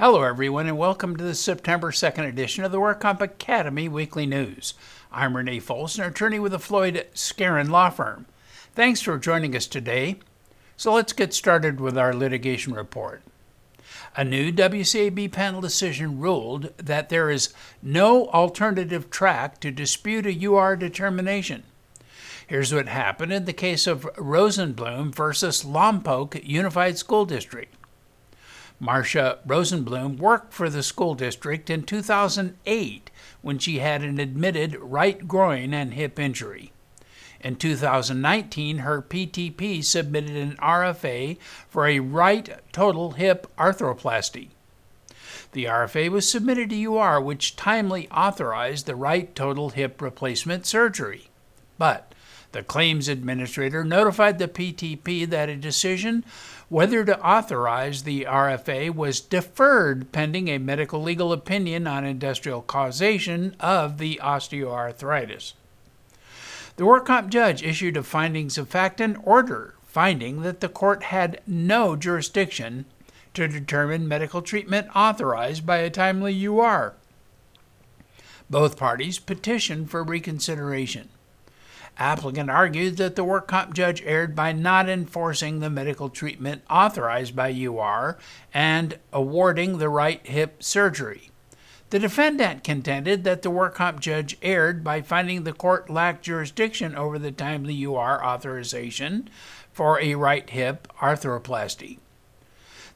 Hello, everyone, and welcome to the September 2nd edition of the WorkComp Academy Weekly News. I'm Renee Folsom, attorney with the Floyd Skeren Law Firm. Thanks for joining us today. So let's get started with our litigation report. A new WCAB panel decision ruled that there is no alternative track to dispute a UR determination. Here's what happened in the case of Rosenblum versus Lompoc Unified School District. Marcia Rosenblum worked for the school district in 2008 when she had an admitted right groin and hip injury. In 2019, her PTP submitted an RFA for a right total hip arthroplasty. The RFA was submitted to UR, which timely authorized the right total hip replacement surgery. But the claims administrator notified the PTP that a decision whether to authorize the RFA was deferred pending a medical legal opinion on industrial causation of the osteoarthritis. The work comp judge issued a findings of fact and order finding that the court had no jurisdiction to determine medical treatment authorized by a timely UR. Both parties petitioned for reconsideration. Applicant argued that the work comp judge erred by not enforcing the medical treatment authorized by UR and awarding the right hip surgery. The defendant contended that the work comp judge erred by finding the court lacked jurisdiction over the timely UR authorization for a right hip arthroplasty.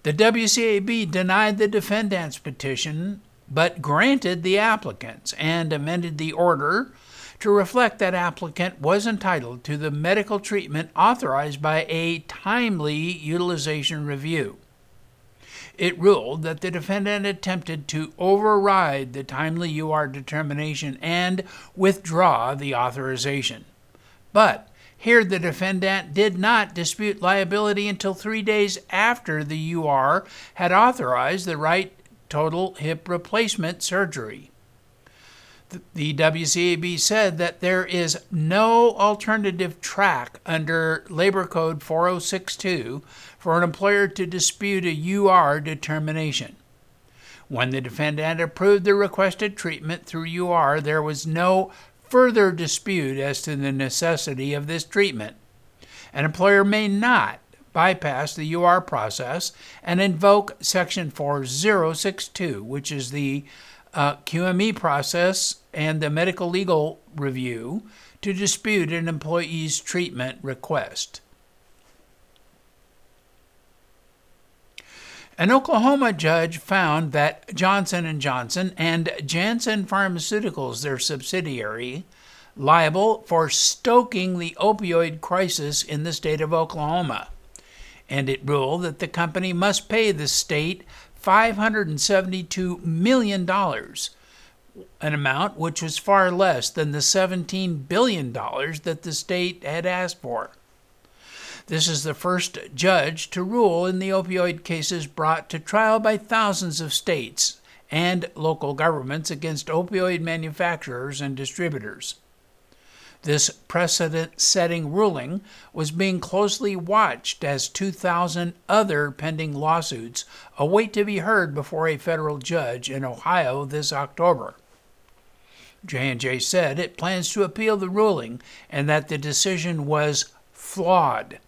The WCAB denied the defendant's petition but granted the applicant's and amended the order to reflect that applicant was entitled to the medical treatment authorized by a timely utilization review. It ruled that the defendant attempted to override the timely UR determination and withdraw the authorization. But here, the defendant did not dispute liability until three days after the UR had authorized the right total hip replacement surgery the WCAB said that there is no alternative track under Labor Code 4062 for an employer to dispute a UR determination. When the defendant approved the requested treatment through UR, there was no further dispute as to the necessity of this treatment. An employer may not bypass the UR process and invoke Section 4062, which is the uh, QME process and the medical legal review to dispute an employee's treatment request. An Oklahoma judge found that Johnson & Johnson and Janssen Pharmaceuticals, their subsidiary, liable for stoking the opioid crisis in the state of Oklahoma. And it ruled that the company must pay the state $572 million an amount which was far less than the $17 billion that the state had asked for. This is the first judge to rule in the opioid cases brought to trial by thousands of states and local governments against opioid manufacturers and distributors. This precedent setting ruling was being closely watched as 2,000 other pending lawsuits await to be heard before a federal judge in Ohio this October. J&J said it plans to appeal the ruling and that the decision was flawed.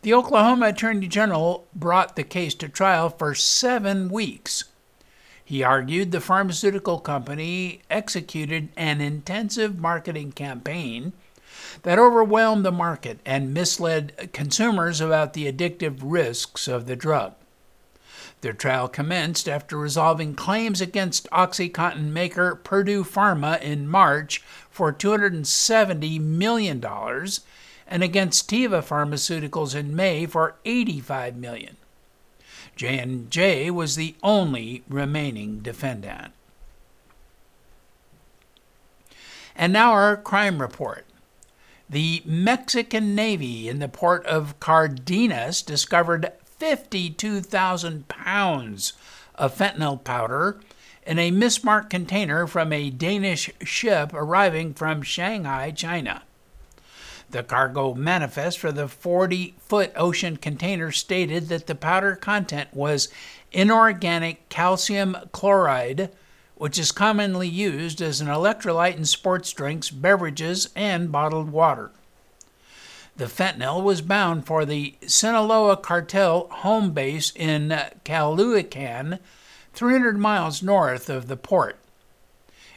The Oklahoma Attorney General brought the case to trial for seven weeks. He argued the pharmaceutical company executed an intensive marketing campaign that overwhelmed the market and misled consumers about the addictive risks of the drug. Their trial commenced after resolving claims against OxyContin maker Purdue Pharma in March for $270 million and against Teva Pharmaceuticals in May for $85 million. J&J was the only remaining defendant. And now our crime report. The Mexican Navy in the port of Cardenas discovered 52,000 pounds of fentanyl powder in a mismarked container from a Danish ship arriving from Shanghai, China. The cargo manifest for the 40 foot ocean container stated that the powder content was inorganic calcium chloride, which is commonly used as an electrolyte in sports drinks, beverages, and bottled water. The fentanyl was bound for the Sinaloa cartel home base in Culiacán, 300 miles north of the port.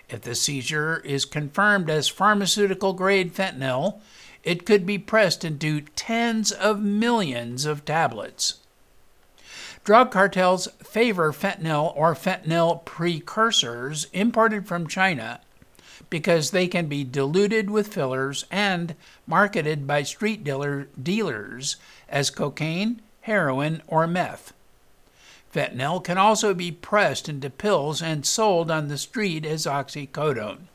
If the seizure is confirmed as pharmaceutical grade fentanyl, it could be pressed into tens of millions of tablets. Drug cartels favor fentanyl or fentanyl precursors imported from China because they can be diluted with fillers and marketed by street dealer, dealers as cocaine, heroin, or meth. Fentanyl can also be pressed into pills and sold on the street as oxycodone.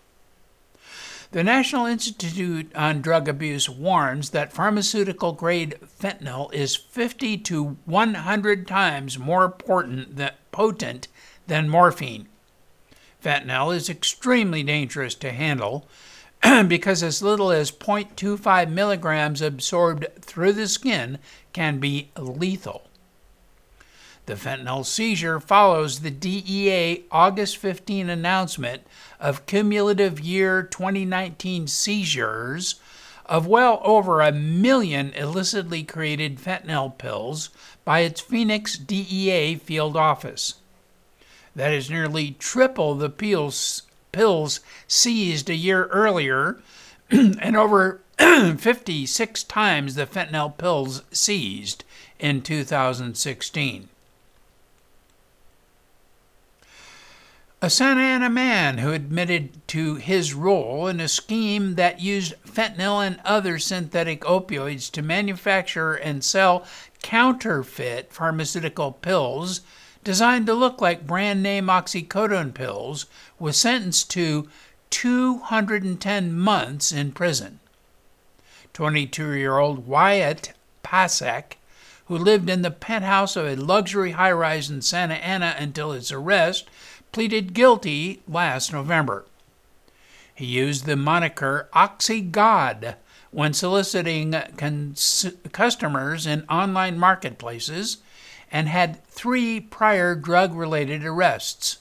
The National Institute on Drug Abuse warns that pharmaceutical grade fentanyl is 50 to 100 times more potent than morphine. Fentanyl is extremely dangerous to handle because as little as 0.25 milligrams absorbed through the skin can be lethal. The fentanyl seizure follows the DEA August 15 announcement of cumulative year 2019 seizures of well over a million illicitly created fentanyl pills by its Phoenix DEA field office. That is nearly triple the pills, pills seized a year earlier and over 56 times the fentanyl pills seized in 2016. A Santa Ana man who admitted to his role in a scheme that used fentanyl and other synthetic opioids to manufacture and sell counterfeit pharmaceutical pills designed to look like brand name oxycodone pills was sentenced to 210 months in prison. 22 year old Wyatt Pasek, who lived in the penthouse of a luxury high rise in Santa Ana until his arrest, pleaded guilty last November. He used the moniker OxyGod when soliciting cons- customers in online marketplaces and had three prior drug related arrests.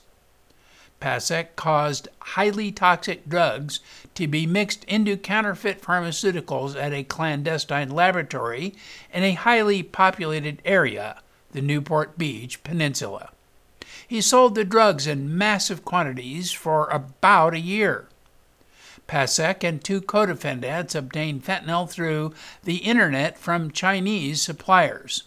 Pasek caused highly toxic drugs to be mixed into counterfeit pharmaceuticals at a clandestine laboratory in a highly populated area, the Newport Beach Peninsula. He sold the drugs in massive quantities for about a year. Pasek and two co defendants obtained fentanyl through the internet from Chinese suppliers.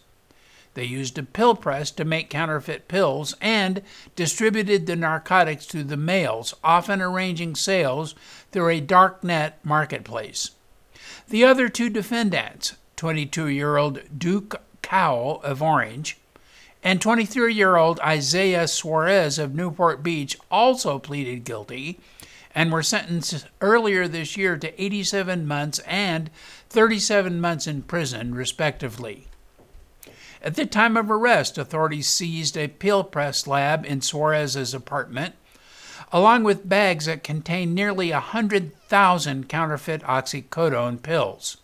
They used a pill press to make counterfeit pills and distributed the narcotics to the mails, often arranging sales through a darknet marketplace. The other two defendants, 22 year old Duke Cowell of Orange and 23 year old Isaiah Suarez of Newport Beach also pleaded guilty and were sentenced earlier this year to 87 months and 37 months in prison, respectively. At the time of arrest, authorities seized a pill press lab in Suarez's apartment, along with bags that contained nearly 100,000 counterfeit oxycodone pills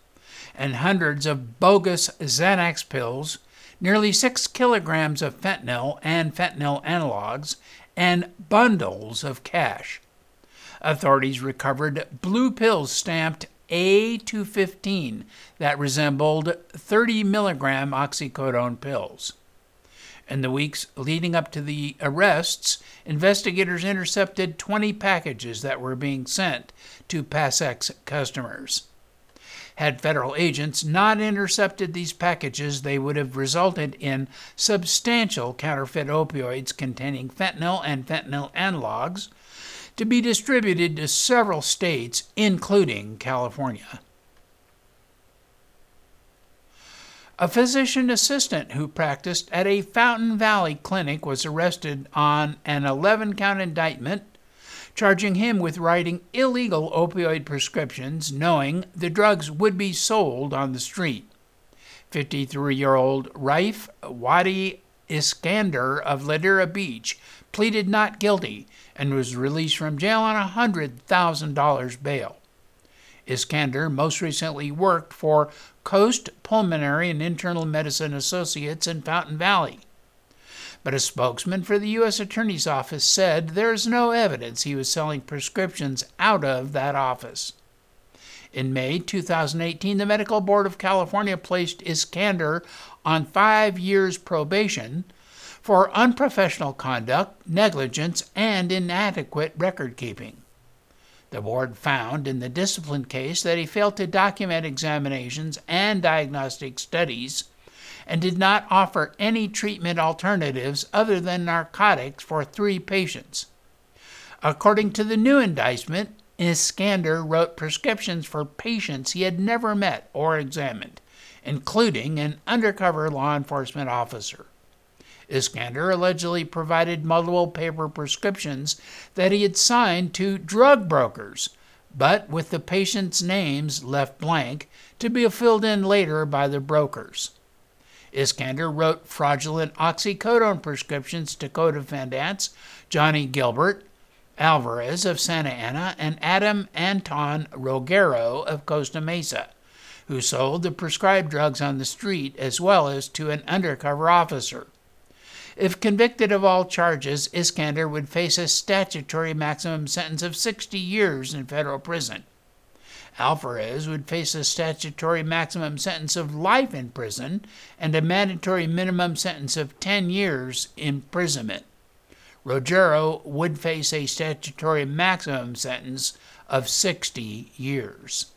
and hundreds of bogus Xanax pills nearly six kilograms of fentanyl and fentanyl analogs, and bundles of cash. Authorities recovered blue pills stamped A215 that resembled 30 milligram oxycodone pills. In the weeks leading up to the arrests, investigators intercepted 20 packages that were being sent to Pasek's customers. Had federal agents not intercepted these packages, they would have resulted in substantial counterfeit opioids containing fentanyl and fentanyl analogs to be distributed to several states, including California. A physician assistant who practiced at a Fountain Valley clinic was arrested on an 11 count indictment charging him with writing illegal opioid prescriptions, knowing the drugs would be sold on the street. 53 year old Raif Wadi Iskander of Ladera Beach pleaded not guilty and was released from jail on a $100,000 bail. Iskander most recently worked for Coast Pulmonary and Internal Medicine Associates in Fountain Valley. But a spokesman for the U.S. Attorney's Office said there is no evidence he was selling prescriptions out of that office. In May 2018, the Medical Board of California placed Iskander on five years probation for unprofessional conduct, negligence, and inadequate record keeping. The board found in the discipline case that he failed to document examinations and diagnostic studies and did not offer any treatment alternatives other than narcotics for three patients. According to the new indictment, Iskander wrote prescriptions for patients he had never met or examined, including an undercover law enforcement officer. Iskander allegedly provided multiple paper prescriptions that he had signed to drug brokers, but with the patients' names left blank to be filled in later by the brokers. Iskander wrote fraudulent oxycodone prescriptions to co-defendants Johnny Gilbert, Alvarez of Santa Ana, and Adam Anton Rogero of Costa Mesa, who sold the prescribed drugs on the street as well as to an undercover officer. If convicted of all charges, Iskander would face a statutory maximum sentence of 60 years in federal prison. Alvarez would face a statutory maximum sentence of life in prison and a mandatory minimum sentence of 10 years imprisonment. Rogero would face a statutory maximum sentence of 60 years.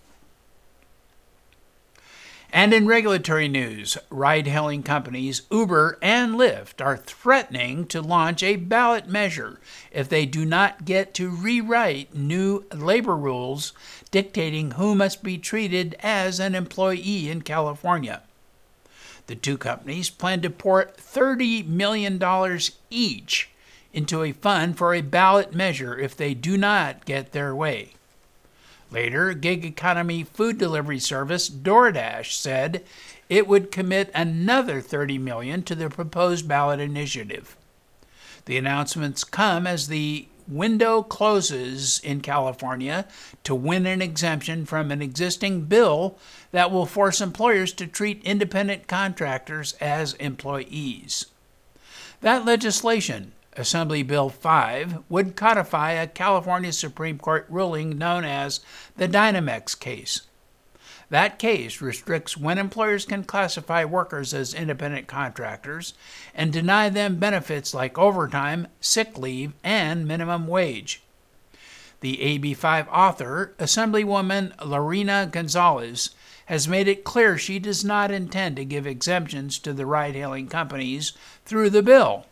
And in regulatory news, ride hailing companies Uber and Lyft are threatening to launch a ballot measure if they do not get to rewrite new labor rules dictating who must be treated as an employee in California. The two companies plan to pour $30 million each into a fund for a ballot measure if they do not get their way. Later, gig economy food delivery service DoorDash said it would commit another 30 million to the proposed ballot initiative. The announcements come as the window closes in California to win an exemption from an existing bill that will force employers to treat independent contractors as employees. That legislation Assembly Bill 5 would codify a California Supreme Court ruling known as the Dynamex case. That case restricts when employers can classify workers as independent contractors and deny them benefits like overtime, sick leave, and minimum wage. The AB5 author, Assemblywoman Lorena Gonzalez, has made it clear she does not intend to give exemptions to the ride hailing companies through the bill.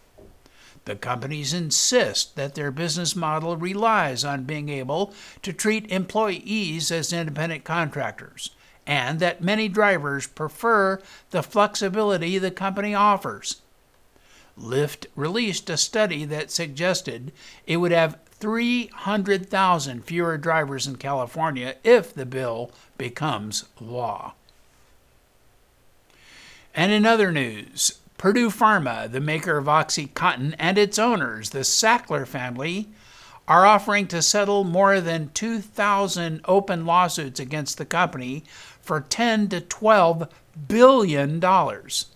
The companies insist that their business model relies on being able to treat employees as independent contractors, and that many drivers prefer the flexibility the company offers. Lyft released a study that suggested it would have 300,000 fewer drivers in California if the bill becomes law. And in other news, Purdue Pharma, the maker of OxyContin, and its owners, the Sackler family, are offering to settle more than 2,000 open lawsuits against the company for 10 to 12 billion dollars.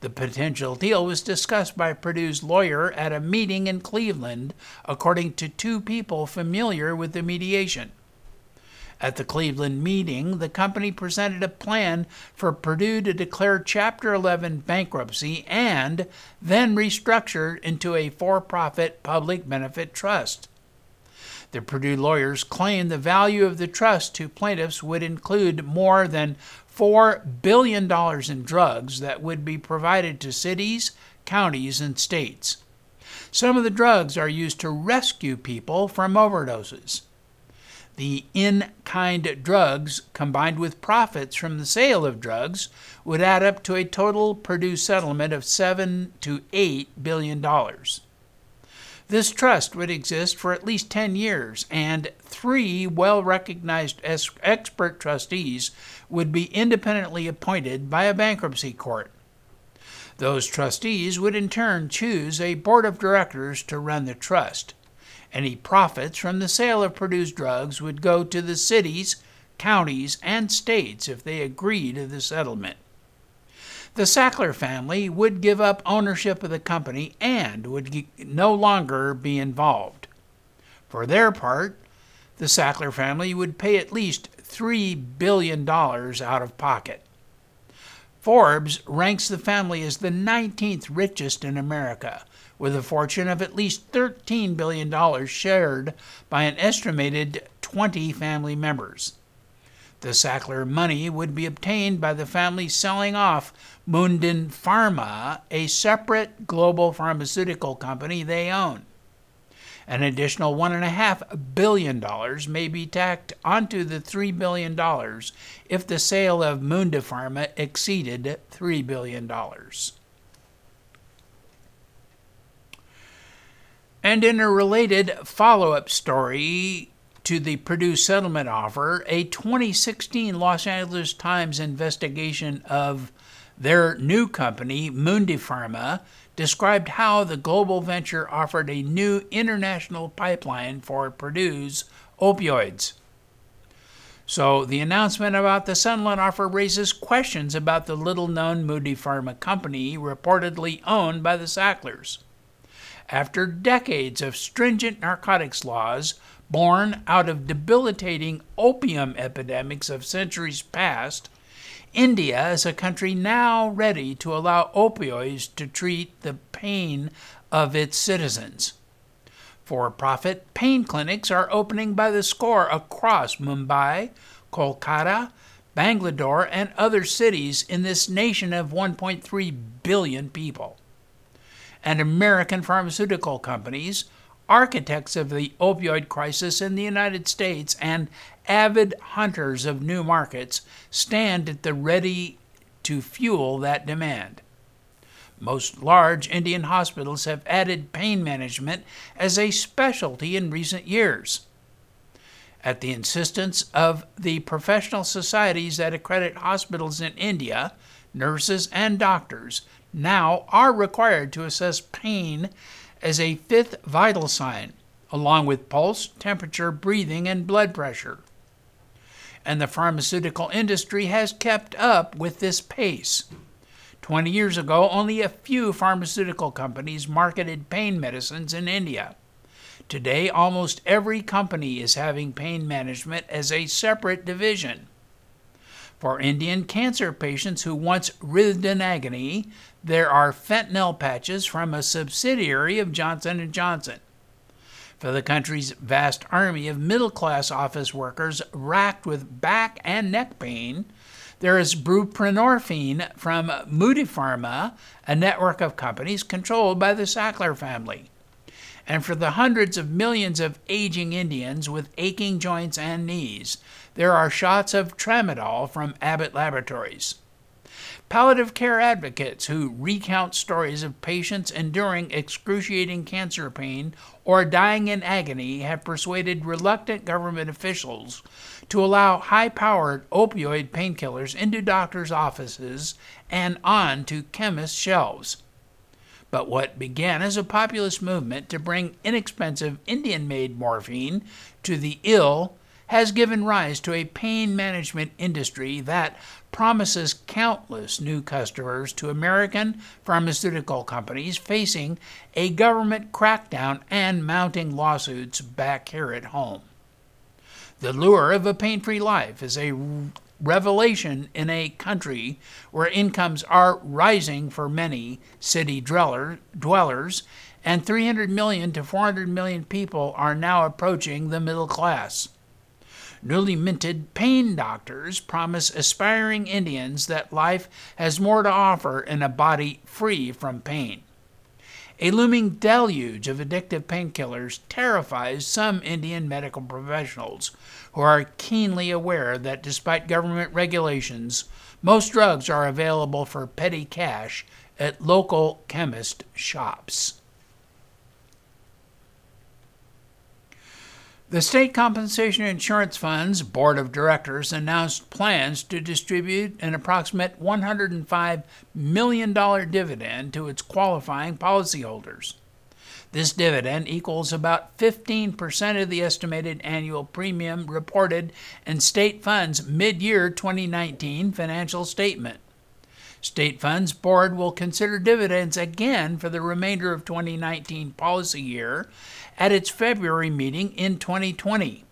The potential deal was discussed by Purdue's lawyer at a meeting in Cleveland, according to two people familiar with the mediation. At the Cleveland meeting, the company presented a plan for Purdue to declare Chapter 11 bankruptcy and then restructure into a for profit public benefit trust. The Purdue lawyers claimed the value of the trust to plaintiffs would include more than $4 billion in drugs that would be provided to cities, counties, and states. Some of the drugs are used to rescue people from overdoses. The in kind drugs, combined with profits from the sale of drugs, would add up to a total Purdue settlement of 7 to 8 billion dollars. This trust would exist for at least 10 years, and three well recognized expert trustees would be independently appointed by a bankruptcy court. Those trustees would in turn choose a board of directors to run the trust. Any profits from the sale of Purdue's drugs would go to the cities, counties, and states if they agree to the settlement. The Sackler family would give up ownership of the company and would no longer be involved. For their part, the Sackler family would pay at least $3 billion out of pocket. Forbes ranks the family as the 19th richest in America, with a fortune of at least $13 billion shared by an estimated 20 family members. The Sackler money would be obtained by the family selling off Mundipharma, a separate global pharmaceutical company they own. An additional $1.5 billion may be tacked onto the $3 billion if the sale of Mundipharma exceeded $3 billion. And in a related follow up story, to the Purdue settlement offer, a 2016 Los Angeles Times investigation of their new company, Mundipharma, described how the global venture offered a new international pipeline for Purdue's opioids. So the announcement about the Sunland offer raises questions about the little known Mundipharma company reportedly owned by the Sacklers. After decades of stringent narcotics laws, born out of debilitating opium epidemics of centuries past, India is a country now ready to allow opioids to treat the pain of its citizens. For profit pain clinics are opening by the score across Mumbai, Kolkata, Bangalore, and other cities in this nation of 1.3 billion people. And American pharmaceutical companies architects of the opioid crisis in the United States and avid hunters of new markets stand at the ready to fuel that demand. Most large Indian hospitals have added pain management as a specialty in recent years. At the insistence of the professional societies that accredit hospitals in India, nurses and doctors now are required to assess pain as a fifth vital sign, along with pulse, temperature, breathing, and blood pressure. And the pharmaceutical industry has kept up with this pace. 20 years ago, only a few pharmaceutical companies marketed pain medicines in India. Today, almost every company is having pain management as a separate division. For Indian cancer patients who once writhed in agony, there are fentanyl patches from a subsidiary of Johnson & Johnson. For the country's vast army of middle-class office workers racked with back and neck pain, there is buprenorphine from Mundipharma, a network of companies controlled by the Sackler family. And for the hundreds of millions of aging Indians with aching joints and knees, there are shots of tramadol from Abbott Laboratories. Palliative care advocates who recount stories of patients enduring excruciating cancer pain or dying in agony have persuaded reluctant government officials to allow high powered opioid painkillers into doctors' offices and on to chemists' shelves. But what began as a populist movement to bring inexpensive Indian made morphine to the ill has given rise to a pain management industry that promises countless new customers to American pharmaceutical companies facing a government crackdown and mounting lawsuits back here at home. The lure of a pain free life is a revelation in a country where incomes are rising for many city dwellers, and 300 million to 400 million people are now approaching the middle class. Newly minted pain doctors promise aspiring Indians that life has more to offer in a body free from pain. A looming deluge of addictive painkillers terrifies some Indian medical professionals who are keenly aware that despite government regulations, most drugs are available for petty cash at local chemist shops. The State Compensation Insurance Fund's Board of Directors announced plans to distribute an approximate $105 million dividend to its qualifying policyholders. This dividend equals about 15% of the estimated annual premium reported in state funds mid-year 2019 financial statement. State Funds Board will consider dividends again for the remainder of 2019 policy year at its February meeting in 2020.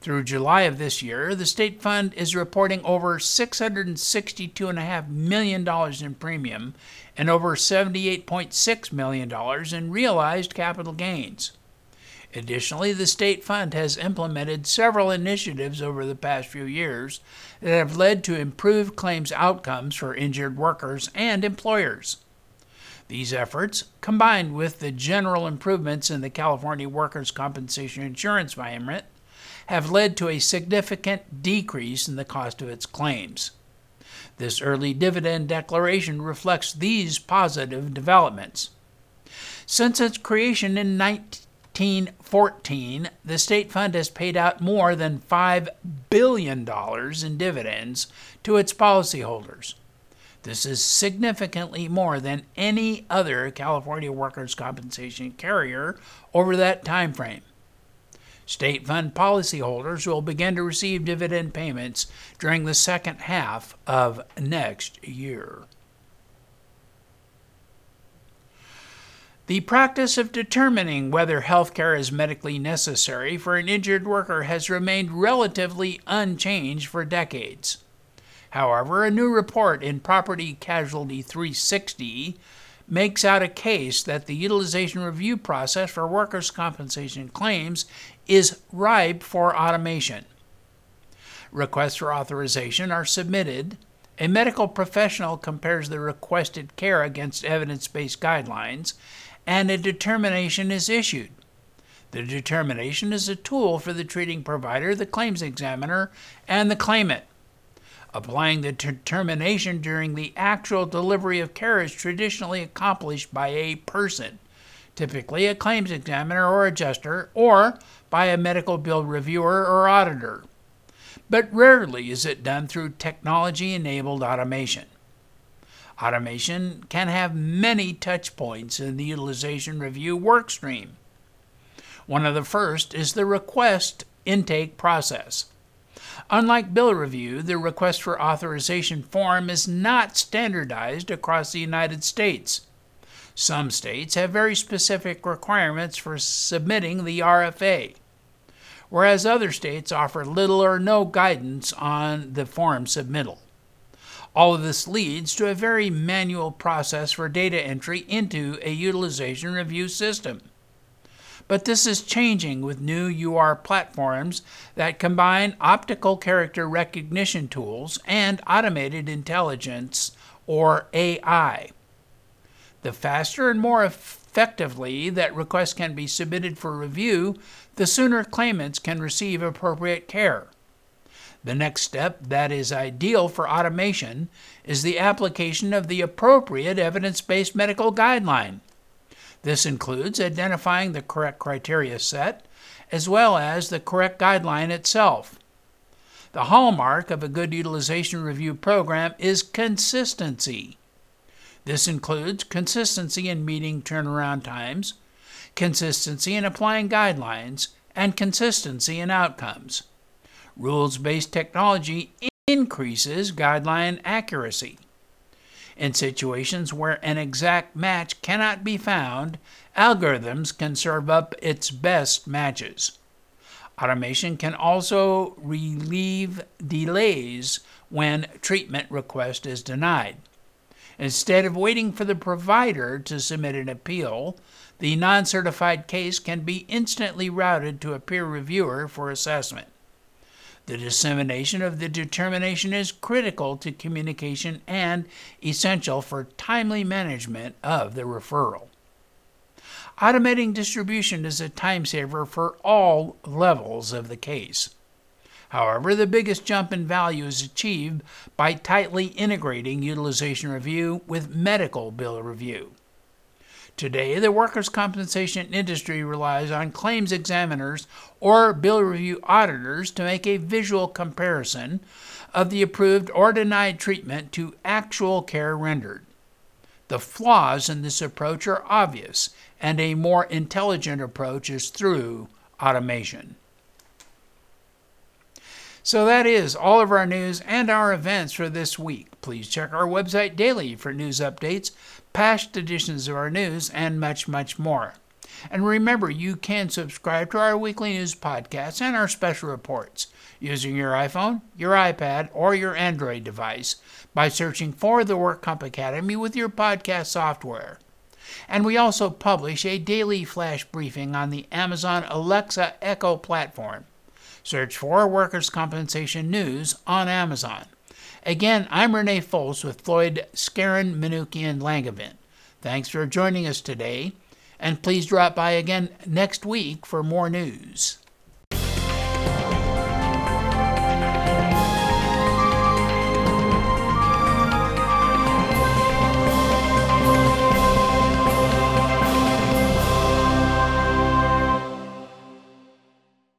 Through July of this year, the state fund is reporting over $662.5 million in premium and over $78.6 million in realized capital gains. Additionally, the state fund has implemented several initiatives over the past few years that have led to improved claims outcomes for injured workers and employers. These efforts, combined with the general improvements in the California workers' compensation insurance environment, have led to a significant decrease in the cost of its claims. This early dividend declaration reflects these positive developments. Since its creation in 1914, the state fund has paid out more than $5 billion in dividends to its policyholders. This is significantly more than any other California workers' compensation carrier over that time frame. State fund policyholders will begin to receive dividend payments during the second half of next year. The practice of determining whether health care is medically necessary for an injured worker has remained relatively unchanged for decades. However, a new report in Property Casualty 360 makes out a case that the utilization review process for workers' compensation claims is ripe for automation. Requests for authorization are submitted. A medical professional compares the requested care against evidence based guidelines, and a determination is issued. The determination is a tool for the treating provider, the claims examiner, and the claimant. Applying the determination during the actual delivery of care is traditionally accomplished by a person, typically a claims examiner or adjuster, or by a medical bill reviewer or auditor. But rarely is it done through technology enabled automation. Automation can have many touch points in the utilization review workstream. One of the first is the request intake process. Unlike bill review, the request for authorization form is not standardized across the United States. Some states have very specific requirements for submitting the RFA, whereas other states offer little or no guidance on the form submittal. All of this leads to a very manual process for data entry into a utilization review system. But this is changing with new UR platforms that combine optical character recognition tools and automated intelligence, or AI. The faster and more effectively that requests can be submitted for review, the sooner claimants can receive appropriate care. The next step that is ideal for automation is the application of the appropriate evidence based medical guideline. This includes identifying the correct criteria set, as well as the correct guideline itself. The hallmark of a good utilization review program is consistency. This includes consistency in meeting turnaround times, consistency in applying guidelines, and consistency in outcomes. Rules based technology increases guideline accuracy. In situations where an exact match cannot be found, algorithms can serve up its best matches. Automation can also relieve delays when treatment request is denied. Instead of waiting for the provider to submit an appeal, the non certified case can be instantly routed to a peer reviewer for assessment. The dissemination of the determination is critical to communication and essential for timely management of the referral. Automating distribution is a time saver for all levels of the case. However, the biggest jump in value is achieved by tightly integrating utilization review with medical bill review. Today, the workers' compensation industry relies on claims examiners or bill review auditors to make a visual comparison of the approved or denied treatment to actual care rendered. The flaws in this approach are obvious, and a more intelligent approach is through automation. So that is all of our news and our events for this week. Please check our website daily for news updates, past editions of our news, and much, much more. And remember, you can subscribe to our weekly news podcasts and our special reports using your iPhone, your iPad, or your Android device by searching for the WorkComp Academy with your podcast software. And we also publish a daily flash briefing on the Amazon Alexa Echo platform. Search for Workers' Compensation News on Amazon. Again, I'm Renee Fols with Floyd, Skeren, Manukian, Langevin. Thanks for joining us today, and please drop by again next week for more news.